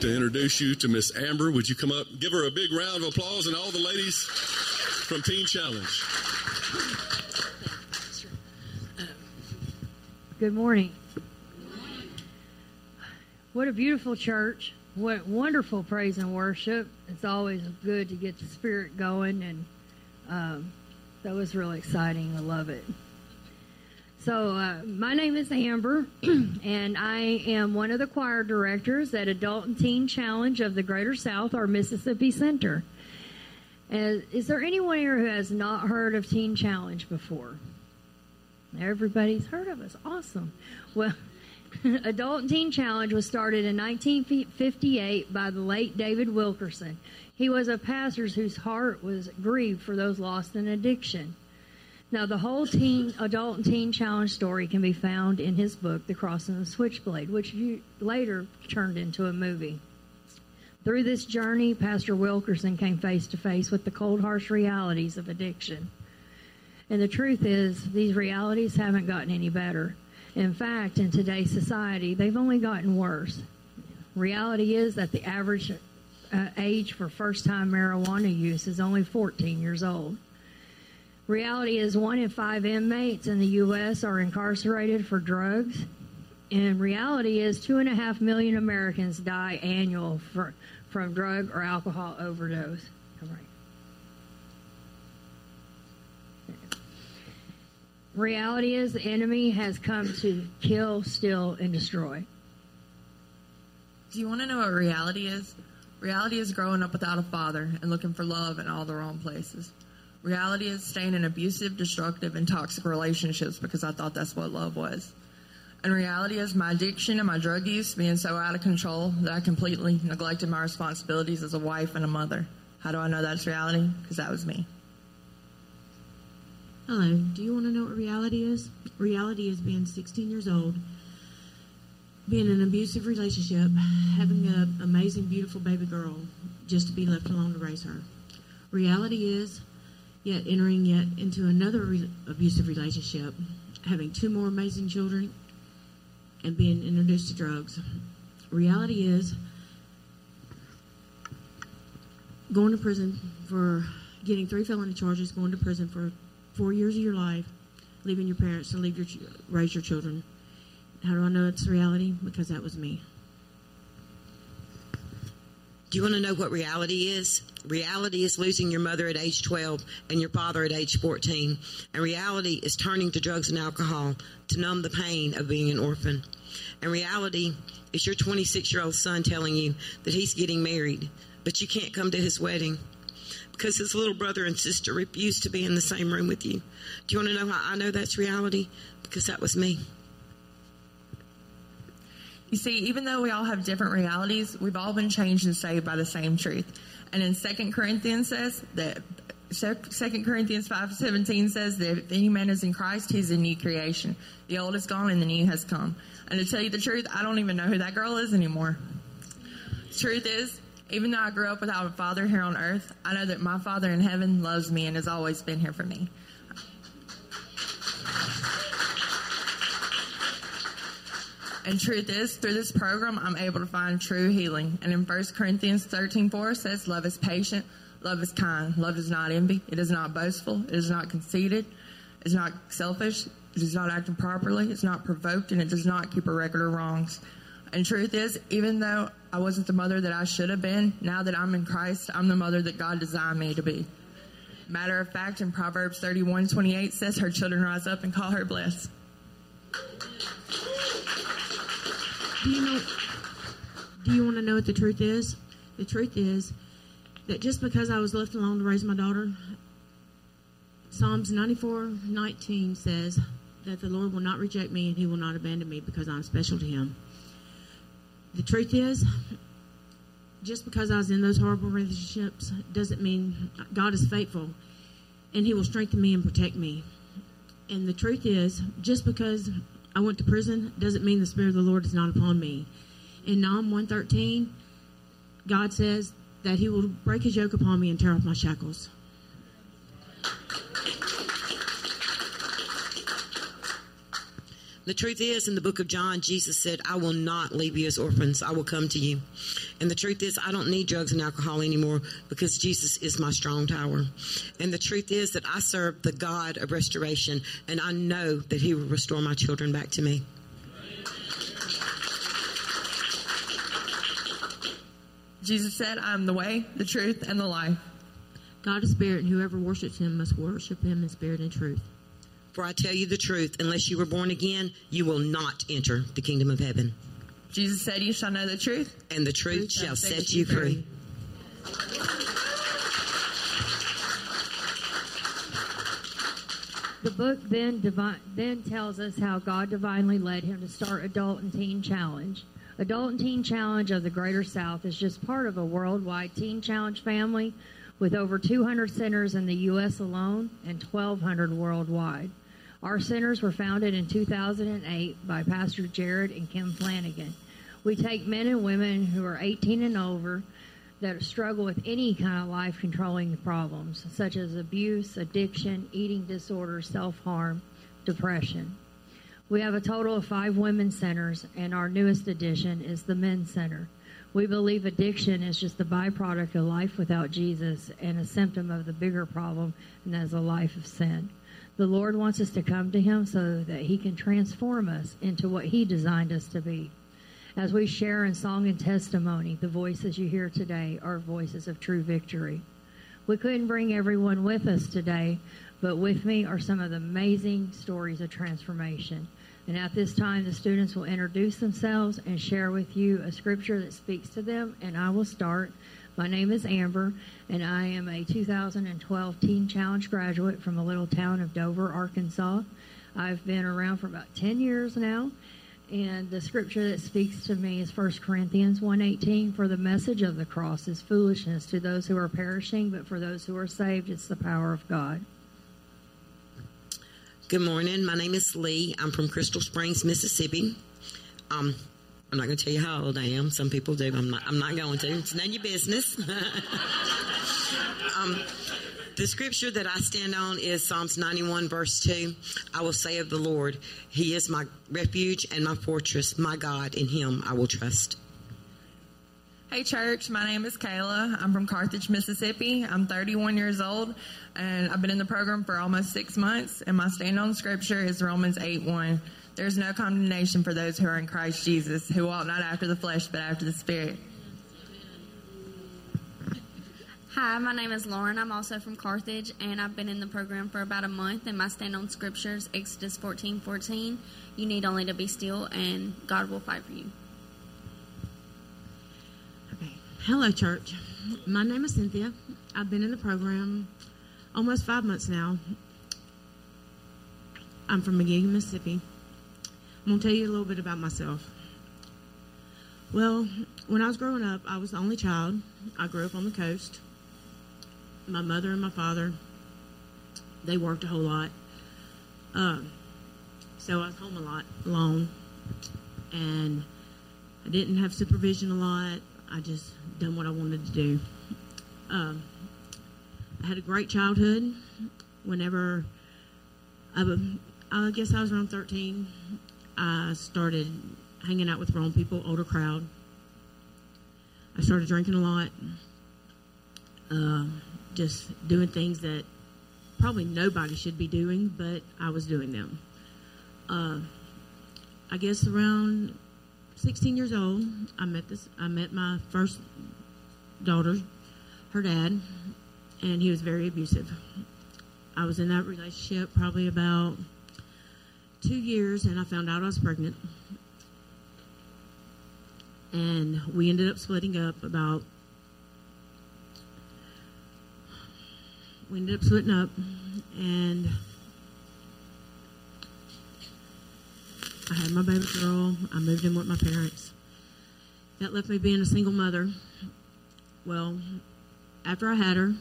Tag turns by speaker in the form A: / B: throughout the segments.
A: like to introduce you to Miss Amber. Would you come up? Give her a big round of applause and all the ladies from Teen Challenge.
B: Good morning. What a beautiful church. What wonderful praise and worship. It's always good to get the spirit going, and um, that was really exciting. I love it. So, uh, my name is Amber, and I am one of the choir directors at Adult and Teen Challenge of the Greater South, or Mississippi Center. And is there anyone here who has not heard of Teen Challenge before? Everybody's heard of us. Awesome. Well, Adult and Teen Challenge was started in 1958 by the late David Wilkerson. He was a pastor whose heart was grieved for those lost in addiction. Now, the whole teen, adult and teen challenge story can be found in his book, The Cross and the Switchblade, which later turned into a movie. Through this journey, Pastor Wilkerson came face to face with the cold, harsh realities of addiction. And the truth is, these realities haven't gotten any better. In fact, in today's society, they've only gotten worse. Reality is that the average uh, age for first time marijuana use is only 14 years old. Reality is one in five inmates in the U.S. are incarcerated for drugs. And reality is two and a half million Americans die annual for, from drug or alcohol overdose. Reality is the enemy has come to kill, steal, and destroy.
C: Do you want to know what reality is? Reality is growing up without a father and looking for love in all the wrong places. Reality is staying in abusive, destructive, and toxic relationships because I thought that's what love was. And reality is my addiction and my drug use being so out of control that I completely neglected my responsibilities as a wife and a mother. How do I know that's reality? Because that was me.
D: Hello, do you want to know what reality is? Reality is being 16 years old, being in an abusive relationship, having an amazing, beautiful baby girl, just to be left alone to raise her. Reality is yet entering yet into another re- abusive relationship, having two more amazing children, and being introduced to drugs. Reality is going to prison for getting three felony charges, going to prison for four years of your life, leaving your parents to leave your raise your children. How do I know it's reality? Because that was me.
E: Do you want to know what reality is? Reality is losing your mother at age 12 and your father at age 14. And reality is turning to drugs and alcohol to numb the pain of being an orphan. And reality is your 26 year old son telling you that he's getting married, but you can't come to his wedding because his little brother and sister refuse to be in the same room with you. Do you want to know how I know that's reality? Because that was me.
C: You see, even though we all have different realities, we've all been changed and saved by the same truth. And in 2 Corinthians says that 2 Corinthians 5:17 says that if any man is in Christ, he's a new creation. The old is gone and the new has come. And to tell you the truth, I don't even know who that girl is anymore. Truth is, even though I grew up without a father here on earth, I know that my father in heaven loves me and has always been here for me. And truth is, through this program, I'm able to find true healing. And in 1 Corinthians 13 4 says, Love is patient, love is kind, love does not envy, it is not boastful, it is not conceited, it is not selfish, it is not acting properly, it's not provoked, and it does not keep a record of wrongs. And truth is, even though I wasn't the mother that I should have been, now that I'm in Christ, I'm the mother that God designed me to be. Matter of fact, in Proverbs 31 28 says, Her children rise up and call her blessed.
D: Do you know? Do you want to know what the truth is? The truth is that just because I was left alone to raise my daughter, Psalms 94:19 says that the Lord will not reject me and He will not abandon me because I'm special to Him. The truth is, just because I was in those horrible relationships doesn't mean God is faithful and He will strengthen me and protect me. And the truth is, just because I went to prison doesn't mean the Spirit of the Lord is not upon me. In Psalm 113, God says that He will break His yoke upon me and tear off my shackles.
E: The truth is, in the book of John, Jesus said, I will not leave you as orphans. I will come to you. And the truth is, I don't need drugs and alcohol anymore because Jesus is my strong tower. And the truth is that I serve the God of restoration, and I know that He will restore my children back to me.
C: Jesus said, I am the way, the truth, and the life.
D: God is spirit, and whoever worships Him must worship Him in spirit and truth.
E: For I tell you the truth, unless you were born again, you will not enter the kingdom of heaven.
C: Jesus said, You shall know the truth.
E: And the truth shall set you free.
B: The book then divi- then tells us how God divinely led him to start Adult and Teen Challenge. Adult and Teen Challenge of the Greater South is just part of a worldwide Teen Challenge family with over 200 centers in the U.S. alone and 1,200 worldwide. Our centers were founded in 2008 by Pastor Jared and Kim Flanagan. We take men and women who are 18 and over that struggle with any kind of life controlling problems, such as abuse, addiction, eating disorders, self harm, depression. We have a total of five women's centers, and our newest addition is the men's center. We believe addiction is just a byproduct of life without Jesus and a symptom of the bigger problem, and that is a life of sin. The Lord wants us to come to Him so that He can transform us into what He designed us to be. As we share in song and testimony, the voices you hear today are voices of true victory. We couldn't bring everyone with us today, but with me are some of the amazing stories of transformation. And at this time, the students will introduce themselves and share with you a scripture that speaks to them, and I will start. My name is Amber, and I am a 2012 Teen Challenge graduate from the little town of Dover, Arkansas. I've been around for about 10 years now, and the scripture that speaks to me is 1 Corinthians 1:18 for the message of the cross is foolishness to those who are perishing but for those who are saved it's the power of God.
E: Good morning. My name is Lee. I'm from Crystal Springs, Mississippi. Um, I'm not going to tell you how old I am. Some people do. I'm not. I'm not going to. It's none of your business. um, the scripture that I stand on is Psalms 91, verse 2. I will say of the Lord, He is my refuge and my fortress, my God. In Him I will trust.
C: Hey, church, my name is Kayla. I'm from Carthage, Mississippi. I'm 31 years old, and I've been in the program for almost six months. And my stand on scripture is Romans 8 1. There's no condemnation for those who are in Christ Jesus, who walk not after the flesh, but after the Spirit.
F: Hi, my name is Lauren. I'm also from Carthage, and I've been in the program for about a month. And my stand on scriptures, Exodus 14 14. You need only to be still, and God will fight for you.
D: Okay. Hello, church. My name is Cynthia. I've been in the program almost five months now. I'm from Magee, Mississippi. I'm going to tell you a little bit about myself. Well, when I was growing up, I was the only child. I grew up on the coast. My mother and my father, they worked a whole lot. Um, so I was home a lot, alone. And I didn't have supervision a lot. I just done what I wanted to do. Um, I had a great childhood. Whenever I guess I was around 13, I started hanging out with wrong people, older crowd. I started drinking a lot, uh, just doing things that probably nobody should be doing, but I was doing them. Uh, I guess around 16 years old, I met this. I met my first daughter, her dad, and he was very abusive. I was in that relationship probably about two years, and I found out I was pregnant. And we ended up splitting up about. We ended up splitting up, and I had my baby girl. I moved in with my parents. That left me being a single mother. Well, after I had her,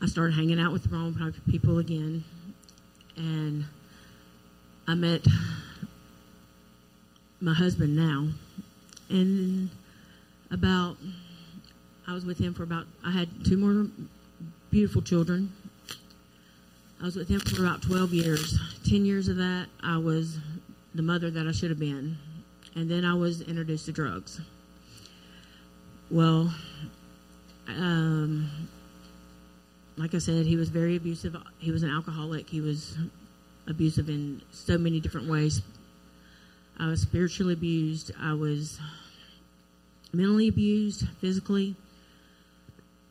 D: I started hanging out with the wrong people again, and I met my husband now, and about I was with him for about I had two more beautiful children. I was with him for about 12 years. 10 years of that, I was the mother that I should have been. And then I was introduced to drugs. Well, um, like I said, he was very abusive. He was an alcoholic. He was abusive in so many different ways. I was spiritually abused. I was mentally abused, physically.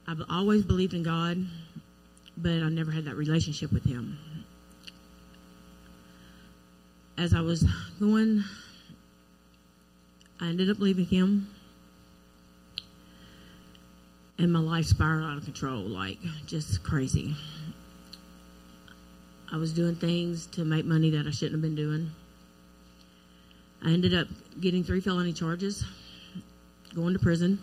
D: I've always believed in God, but I never had that relationship with Him. As I was going, I ended up leaving Him, and my life spiraled out of control, like just crazy. I was doing things to make money that I shouldn't have been doing. I ended up getting three felony charges, going to prison.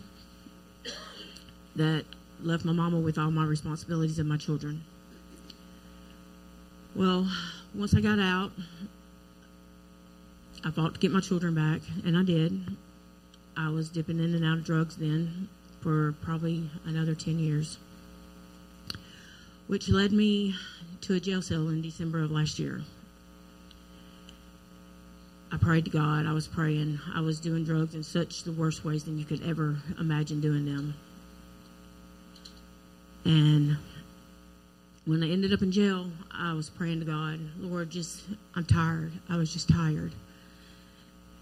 D: That left my mama with all my responsibilities and my children. Well, once I got out, I fought to get my children back, and I did. I was dipping in and out of drugs then for probably another 10 years, which led me to a jail cell in December of last year. I prayed to God. I was praying. I was doing drugs in such the worst ways than you could ever imagine doing them. And when I ended up in jail, I was praying to God, Lord, just, I'm tired. I was just tired.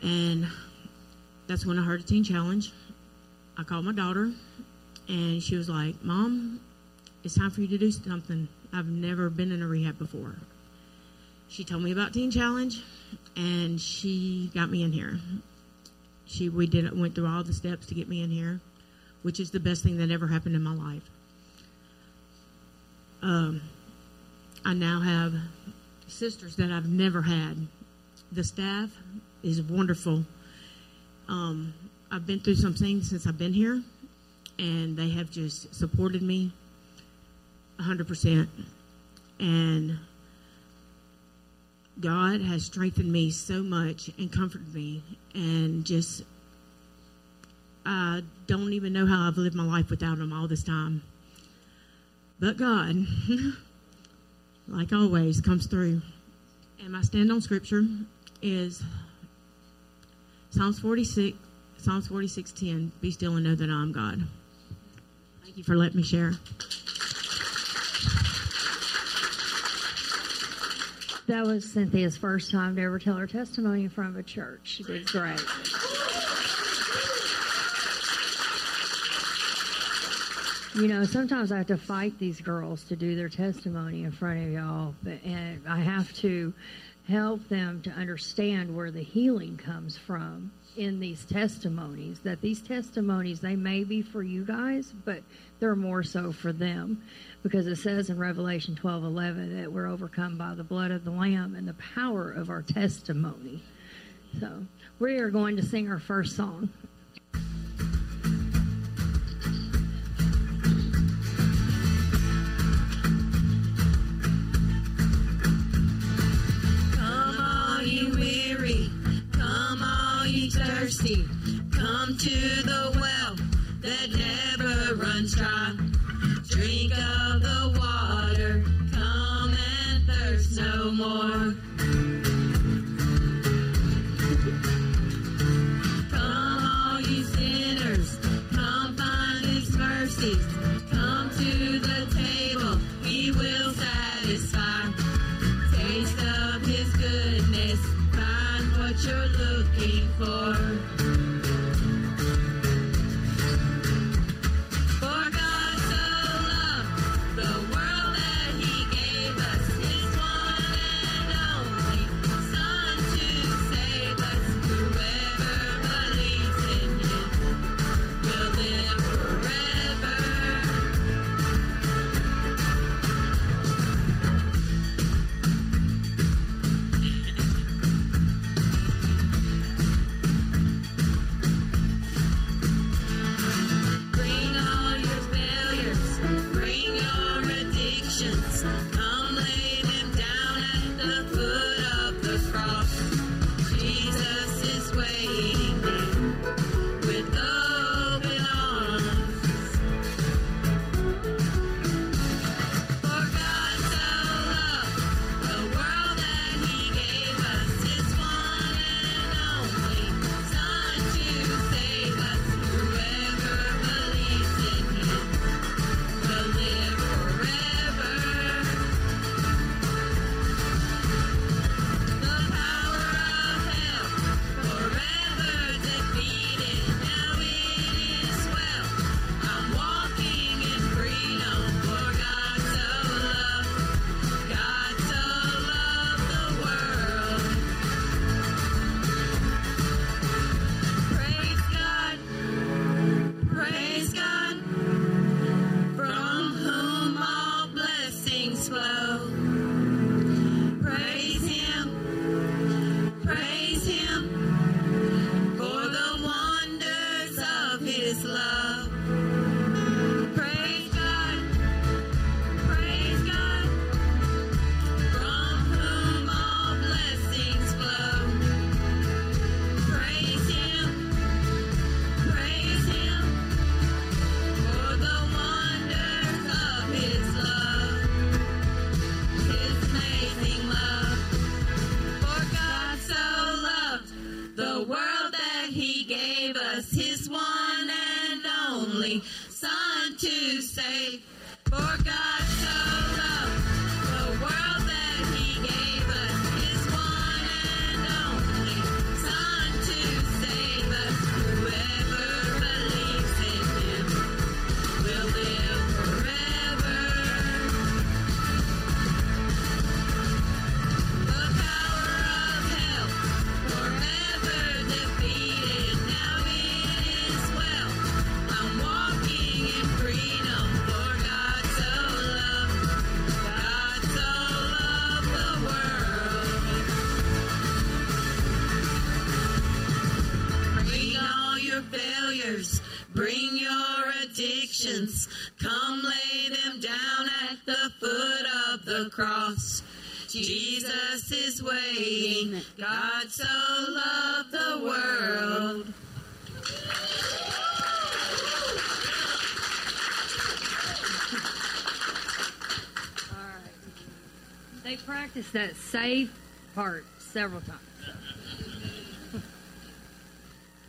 D: And that's when I heard a teen challenge. I called my daughter, and she was like, Mom, it's time for you to do something. I've never been in a rehab before. She told me about Teen Challenge, and she got me in here. She we did went through all the steps to get me in here, which is the best thing that ever happened in my life. Um, I now have sisters that I've never had. The staff is wonderful. Um, I've been through some things since I've been here, and they have just supported me 100%. And God has strengthened me so much and comforted me, and just I don't even know how I've lived my life without Him all this time. But God, like always, comes through. And my stand on scripture is Psalms 46, Psalms 46:10. Be still and know that I am God. Thank you for letting me share.
B: That was Cynthia's first time to ever tell her testimony in front of a church. She did great. You know, sometimes I have to fight these girls to do their testimony in front of y'all, but and I have to help them to understand where the healing comes from in these testimonies. That these testimonies they may be for you guys, but they're more so for them, because it says in Revelation twelve eleven that we're overcome by the blood of the Lamb and the power of our testimony. So we are going to sing our first song.
D: Come lay them down at the foot of the cross. Jesus is waiting. God so loved the world.
B: All right. They practiced that save part several times.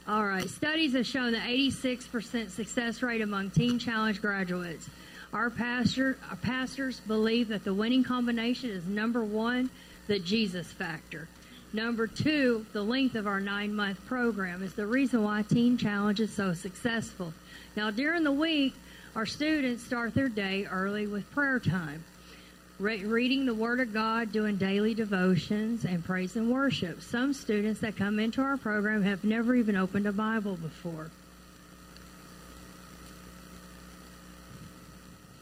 B: All right. Studies have shown the 86% success rate among Teen Challenge graduates. Our, pastor, our pastors believe that the winning combination is number one, the Jesus factor. Number two, the length of our nine month program is the reason why Teen Challenge is so successful. Now, during the week, our students start their day early with prayer time re- reading the Word of God, doing daily devotions, and praise and worship. Some students that come into our program have never even opened a Bible before.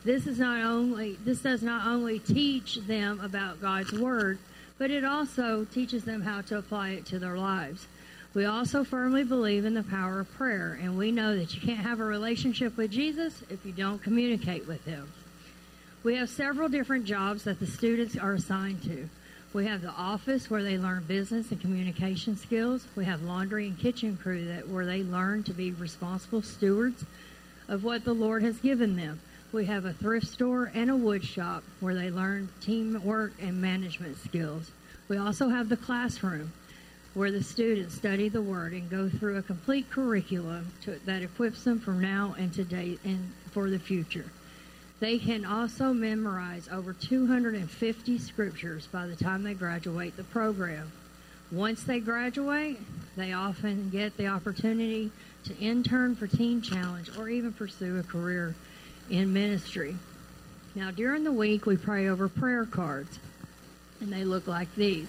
B: This is not only this does not only teach them about God's Word, but it also teaches them how to apply it to their lives. We also firmly believe in the power of prayer, and we know that you can't have a relationship with Jesus if you don't communicate with Him. We have several different jobs that the students are assigned to. We have the office where they learn business and communication skills. We have laundry and kitchen crew that where they learn to be responsible stewards of what the Lord has given them. We have a thrift store and a wood shop where they learn teamwork and management skills. We also have the classroom where the students study the Word and go through a complete curriculum to, that equips them for now and today and for the future. They can also memorize over 250 scriptures by the time they graduate the program. Once they graduate, they often get the opportunity to intern for Teen Challenge or even pursue a career in ministry. Now, during the week, we pray over prayer cards, and they look like these.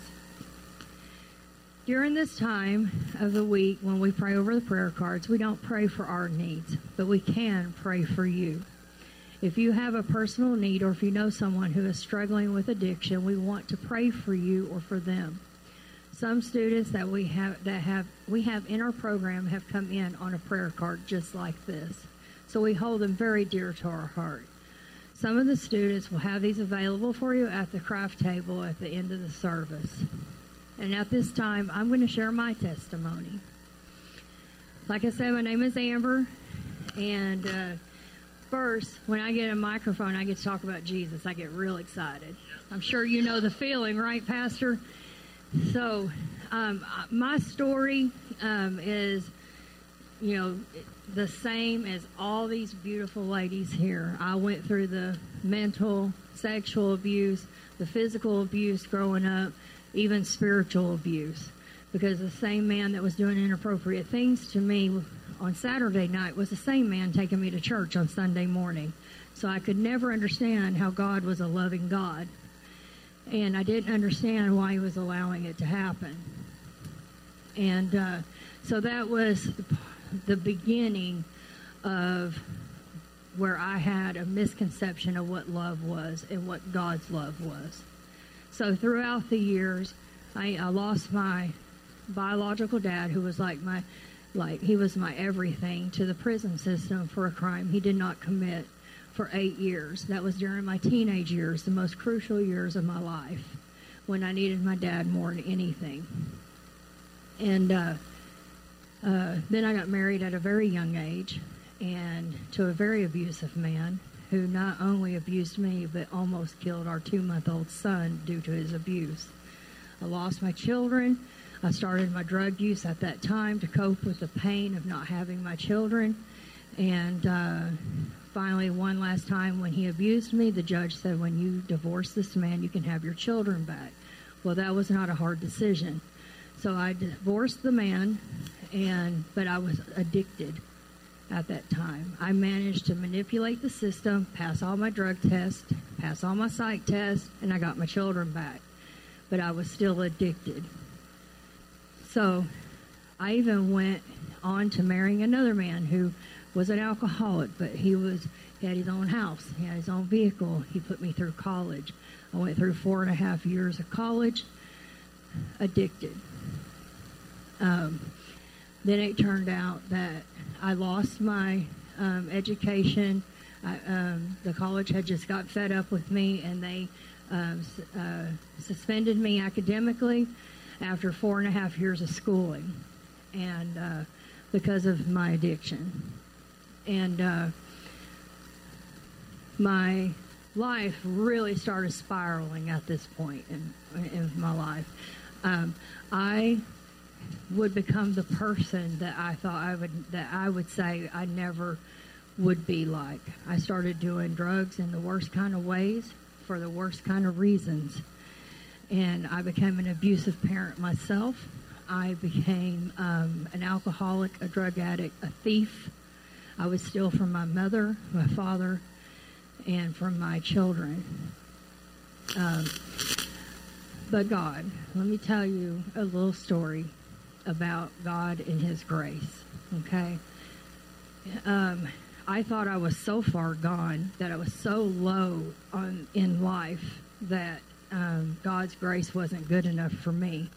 B: During this time of the week, when we pray over the prayer cards, we don't pray for our needs, but we can pray for you. If you have a personal need or if you know someone who is struggling with addiction, we want to pray for you or for them. Some students that we have that have we have in our program have come in on a prayer card just like this. So we hold them very dear to our heart. Some of the students will have these available for you at the craft table at the end of the service. And at this time, I'm going to share my testimony. Like I said, my name is Amber, and uh, first, when I get a microphone, I get to talk about Jesus. I get real excited. I'm sure you know the feeling, right, Pastor? So, um, my story um, is, you know, the same as all these beautiful ladies here. I went through the mental, sexual abuse, the physical abuse growing up, even spiritual abuse. Because the same man that was doing inappropriate things to me on Saturday night was the same man taking me to church on Sunday morning. So I could never understand how God was a loving God. And I didn't understand why he was allowing it to happen. And uh, so that was the beginning of where I had a misconception of what love was and what God's love was. So throughout the years, I, I lost my biological dad, who was like my, like he was my everything, to the prison system for a crime he did not commit for eight years. That was during my teenage years, the most crucial years of my life, when I needed my dad more than anything. And uh, uh, then I got married at a very young age, and to a very abusive man who not only abused me but almost killed our two month old son due to his abuse. I lost my children. I started my drug use at that time to cope with the pain of not having my children. And uh, finally, one last time when he abused me, the judge said, When you divorce this man, you can have your children back. Well, that was not a hard decision. So I divorced the man, and but I was addicted at that time. I managed to manipulate the system, pass all my drug tests, pass all my psych tests, and I got my children back. But I was still addicted. So I even went on to marrying another man who was an alcoholic, but he was he had his own house, he had his own vehicle. He put me through college. I went through four and a half years of college, addicted. Um, then it turned out that I lost my um, education. I, um, the college had just got fed up with me, and they um, uh, suspended me academically after four and a half years of schooling, and uh, because of my addiction. And uh, my life really started spiraling at this point in, in my life. Um, I would become the person that I thought I would that I would say I never would be like. I started doing drugs in the worst kind of ways for the worst kind of reasons. And I became an abusive parent myself. I became um, an alcoholic, a drug addict, a thief. I would steal from my mother, my father, and from my children. Um, but God, let me tell you a little story about God and His grace. Okay? Um, I thought I was so far gone, that I was so low on in life that um, God's grace wasn't good enough for me.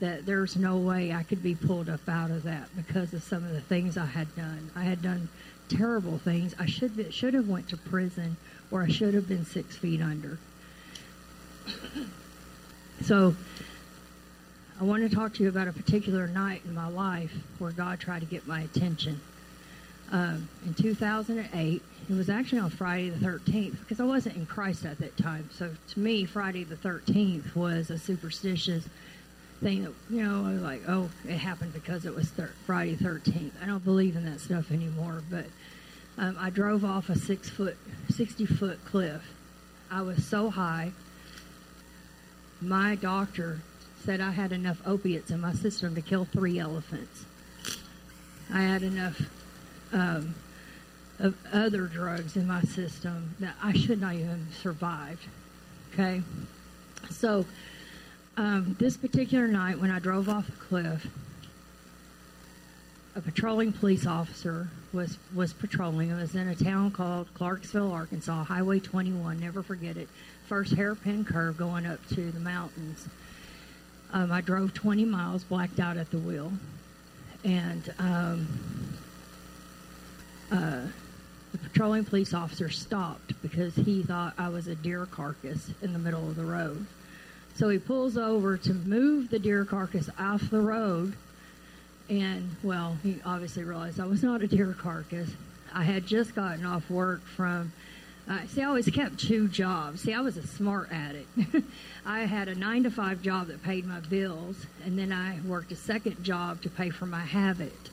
B: That there's no way I could be pulled up out of that because of some of the things I had done. I had done terrible things. I should should have went to prison, or I should have been six feet under. So I want to talk to you about a particular night in my life where God tried to get my attention. Um, in 2008, it was actually on Friday the 13th because I wasn't in Christ at that time. So to me, Friday the 13th was a superstitious thing that, you know, I was like, oh, it happened because it was thir- Friday the 13th. I don't believe in that stuff anymore, but um, I drove off a six foot, 60 foot cliff. I was so high. My doctor said I had enough opiates in my system to kill three elephants. I had enough um, of other drugs in my system that I should not even have survived. Okay? So, um, this particular night when I drove off the cliff, a patrolling police officer was, was patrolling. It was in a town called Clarksville, Arkansas, Highway 21, never forget it. First hairpin curve going up to the mountains. Um, I drove 20 miles, blacked out at the wheel. And um, uh, the patrolling police officer stopped because he thought I was a deer carcass in the middle of the road. So he pulls over to move the deer carcass off the road. And, well, he obviously realized I was not a deer carcass. I had just gotten off work from, uh, see, I always kept two jobs. See, I was a smart addict. I had a nine to five job that paid my bills, and then I worked a second job to pay for my habit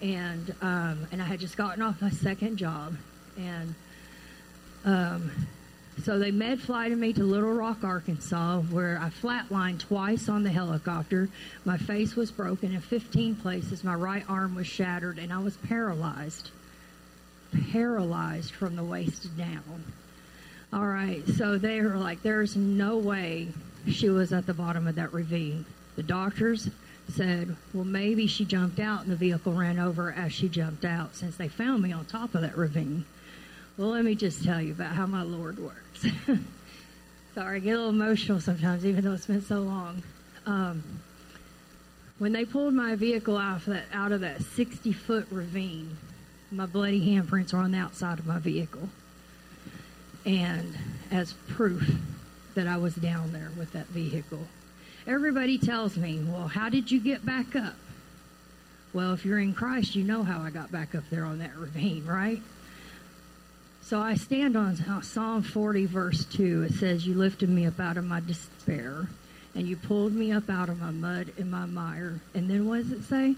B: and um, and I had just gotten off my second job, and um, so they med flighted me to Little Rock, Arkansas, where I flatlined twice on the helicopter. My face was broken in 15 places. My right arm was shattered, and I was paralyzed, paralyzed from the waist down. All right, so they were like, "There's no way she was at the bottom of that ravine." The doctors said, well, maybe she jumped out and the vehicle ran over as she jumped out since they found me on top of that ravine. Well, let me just tell you about how my Lord works. Sorry, I get a little emotional sometimes, even though it's been so long. Um, when they pulled my vehicle out of that, out of that 60 foot ravine, my bloody handprints are on the outside of my vehicle. And as proof that I was down there with that vehicle. Everybody tells me, well, how did you get back up? Well, if you're in Christ, you know how I got back up there on that ravine, right? So I stand on Psalm 40, verse 2. It says, You lifted me up out of my despair. and you pulled me up out of my mud and my mire. And then what does it say?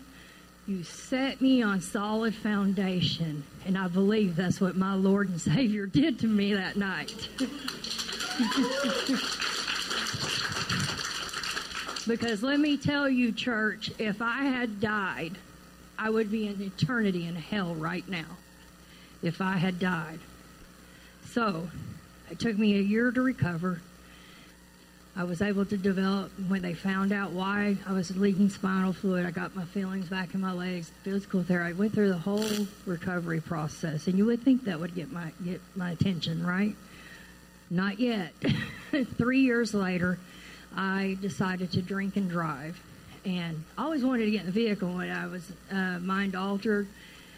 B: You set me on solid foundation. And I believe that's what my Lord and Savior did to me that night. because let me tell you, church, if I had died, I would be in eternity in hell right now. If I had died. So, it took me a year to recover. I was able to develop when they found out why I was leaking spinal fluid. I got my feelings back in my legs, physical therapy. I went through the whole recovery process, and you would think that would get my get my attention, right? Not yet. Three years later, I decided to drink and drive, and I always wanted to get in the vehicle when I was uh, mind altered,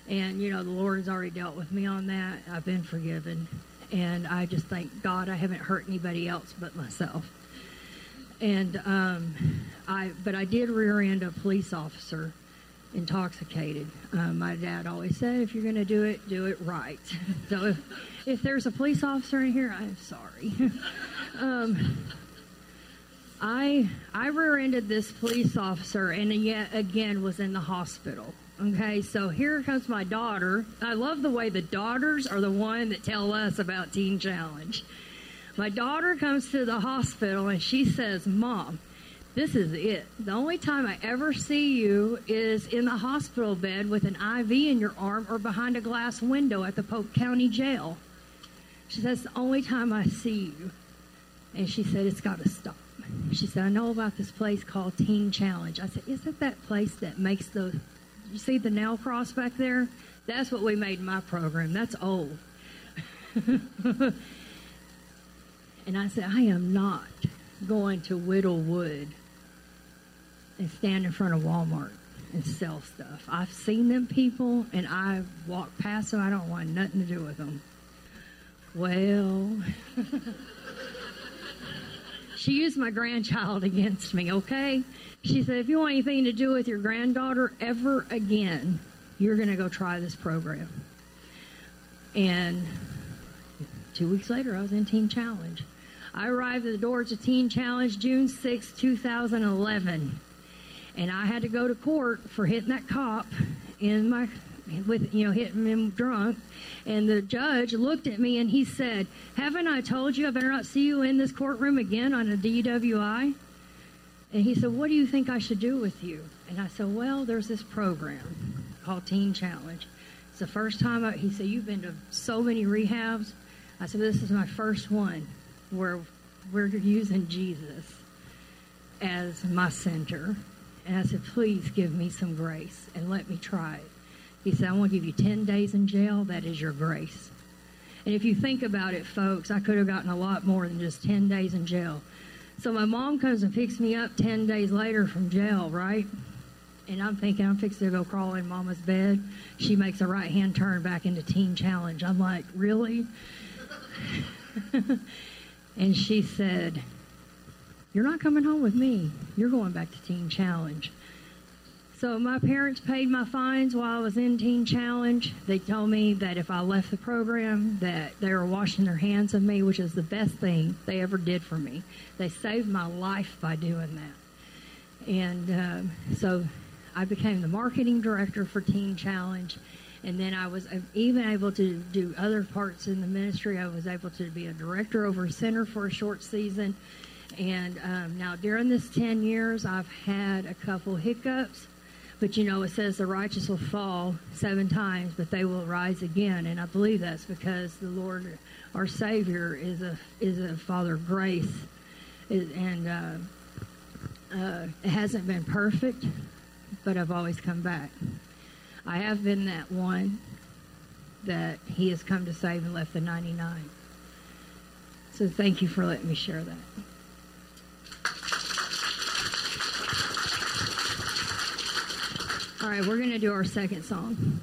B: and you know the Lord has already dealt with me on that. I've been forgiven, and I just thank God I haven't hurt anybody else but myself and um, I but I did rear end a police officer intoxicated. Uh, my dad always said, if you're going to do it, do it right. so if, if there's a police officer in here, I'm sorry. um, I I rear ended this police officer and yet again was in the hospital. Okay, so here comes my daughter. I love the way the daughters are the one that tell us about Teen Challenge. My daughter comes to the hospital and she says, Mom, this is it. The only time I ever see you is in the hospital bed with an IV in your arm or behind a glass window at the Polk County Jail. She says, the only time I see you. And she said, it's got to stop. She said, I know about this place called Teen Challenge. I said, is it that place that makes the, you see the nail cross back there? That's what we made in my program. That's old. And I said, I am not going to whittle wood and stand in front of Walmart and sell stuff. I've seen them people and I walk past them. I don't want nothing to do with them. Well, she used my grandchild against me, okay? She said, if you want anything to do with your granddaughter ever again, you're going to go try this program. And two weeks later, I was in Teen Challenge. I arrived at the doors of Teen Challenge June 6, 2011. And I had to go to court for hitting that cop in my, with, you know, hitting him drunk. And the judge looked at me and he said, Haven't I told you I better not see you in this courtroom again on a DWI? And he said, What do you think I should do with you? And I said, Well, there's this program called Teen Challenge. It's the first time I, he said, You've been to so many rehabs. I said, This is my first one where we're using Jesus as my center. And I said, please give me some grace and let me try it. He said, I want to give you 10 days in jail. That is your grace. And if you think about it, folks, I could have gotten a lot more than just 10 days in jail. So my mom comes and picks me up 10 days later from jail, right? And I'm thinking I'm fixing to go crawl in mama's bed. She makes a right hand turn back into Teen Challenge. I'm like, really? And she said, You're not coming home with me. You're going back to Teen Challenge. So my parents paid my fines while I was in Teen Challenge. They told me that if I left the program, that they were washing their hands of me, which is the best thing they ever did for me. They saved my life by doing that. And um, so I became the marketing director for Teen Challenge. And then I was even able to do other parts in the ministry. I was able to be a director over a center for a short season. And um, now during this 10 years, I've had a couple hiccups. But you know, it says the righteous will fall seven times, but they will rise again. And I believe that's because the Lord, our Savior, is a is a Father of grace, and uh, uh, it hasn't been perfect, but I've always come back. I have been that one that He has come to save and left the 99. So thank you for letting me share that. All right, we're going to do our second song.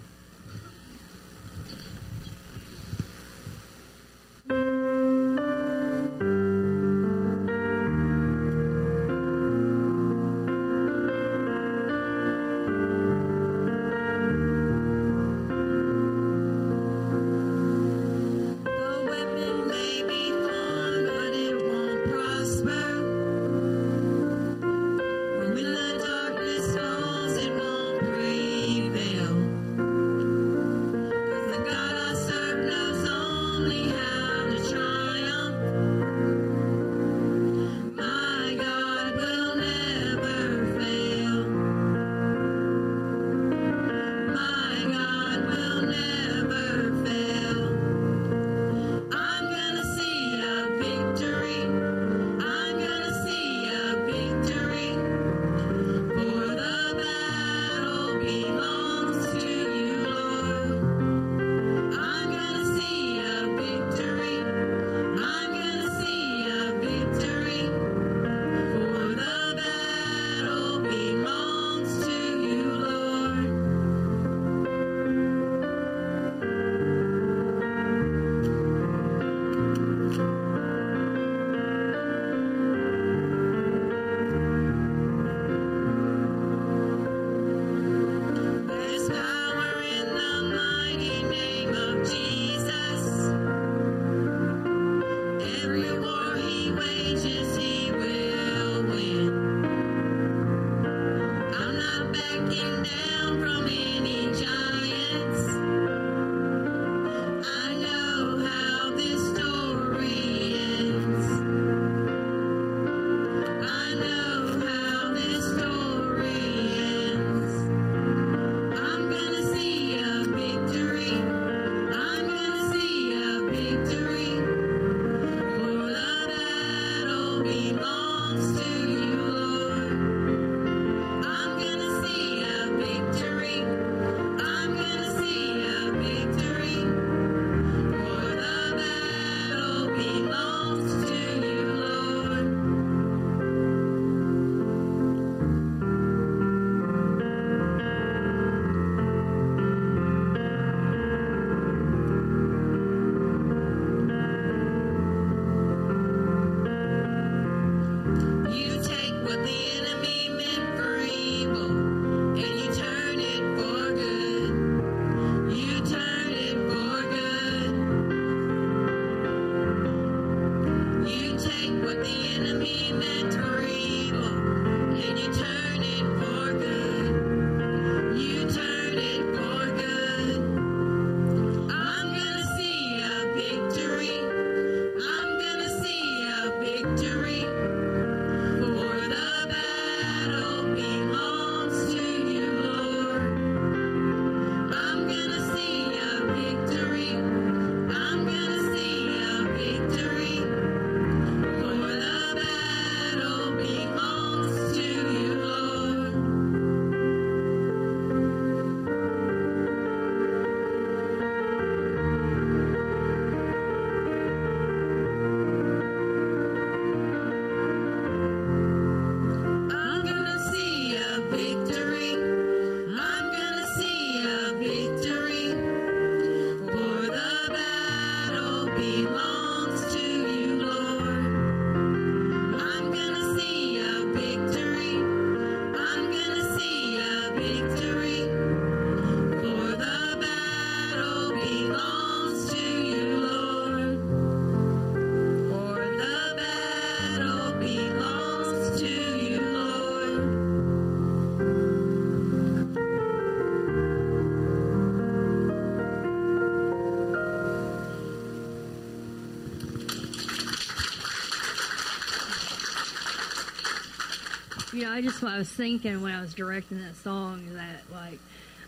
B: I just I was thinking when I was directing that song that like,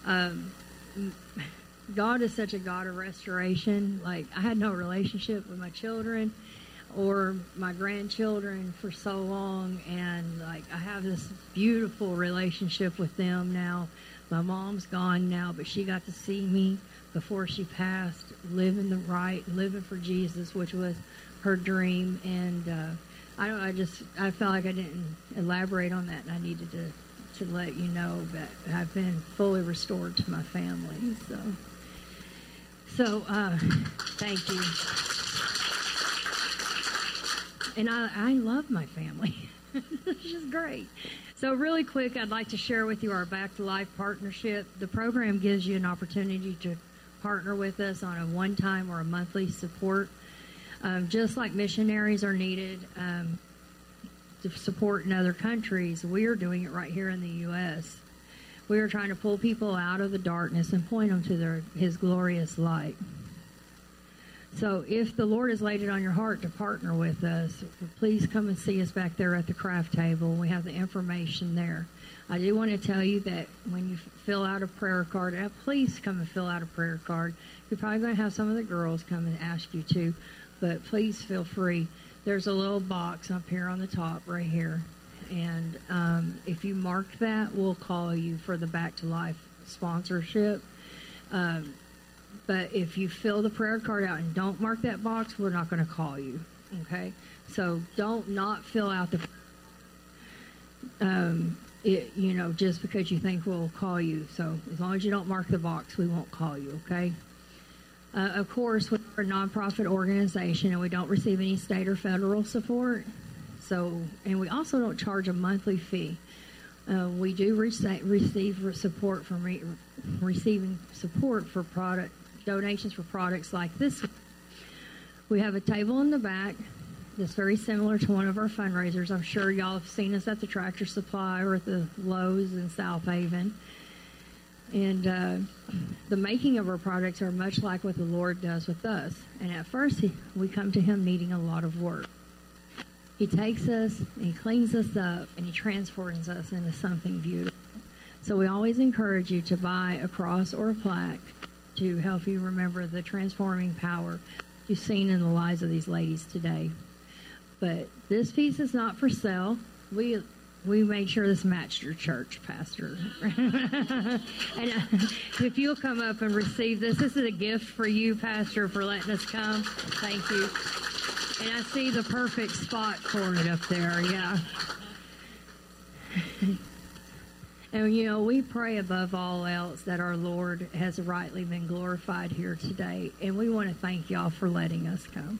B: um, God is such a God of restoration. Like I had no relationship with my children or my grandchildren for so long and like I have this beautiful relationship with them now. My mom's gone now, but she got to see me before she passed, living the right, living for Jesus, which was her dream and uh I don't I just I felt like I didn't elaborate on that and I needed to to let you know that I've been fully restored to my family. So so uh thank you and I, I love my family. it's just great. So, really quick, I'd like to share with you our Back to Life partnership. The program gives you an opportunity to partner with us on a one time or a monthly support. Um, just like missionaries are needed um, to support in other countries, we are doing it right here in the U.S. We are trying to pull people out of the darkness and point them to their, His glorious light. So if the Lord has laid it on your heart to partner with us, please come and see us back there at the craft table. We have the information there. I do want to tell you that when you fill out a prayer card, uh, please come and fill out a prayer card. You're probably going to have some of the girls come and ask you to, but please feel free. There's a little box up here on the top right here. And um, if you mark that, we'll call you for the Back to Life sponsorship. Um, but if you fill the prayer card out and don't mark that box, we're not going to call you. Okay? So don't not fill out the. Um, it, you know, just because you think we'll call you. So as long as you don't mark the box, we won't call you. Okay? Uh, of course, we're a nonprofit organization and we don't receive any state or federal support. So, and we also don't charge a monthly fee. Uh, we do receive, receive support from re- receiving support for product donations for products like this. We have a table in the back that's very similar to one of our fundraisers. I'm sure y'all have seen us at the Tractor Supply or at the Lowe's in South Haven. And uh, the making of our products are much like what the Lord does with us. And at first, he, we come to Him needing a lot of work. He takes us He cleans us up and He transforms us into something beautiful. So we always encourage you to buy a cross or a plaque to help you remember the transforming power you've seen in the lives of these ladies today. But this piece is not for sale. We we made sure this matched your church, Pastor. and uh, if you'll come up and receive this, this is a gift for you, Pastor, for letting us come. Thank you. And I see the perfect spot for it up there. Yeah. And you know, we pray above all else that our Lord has rightly been glorified here today. And we want to thank y'all for letting us come.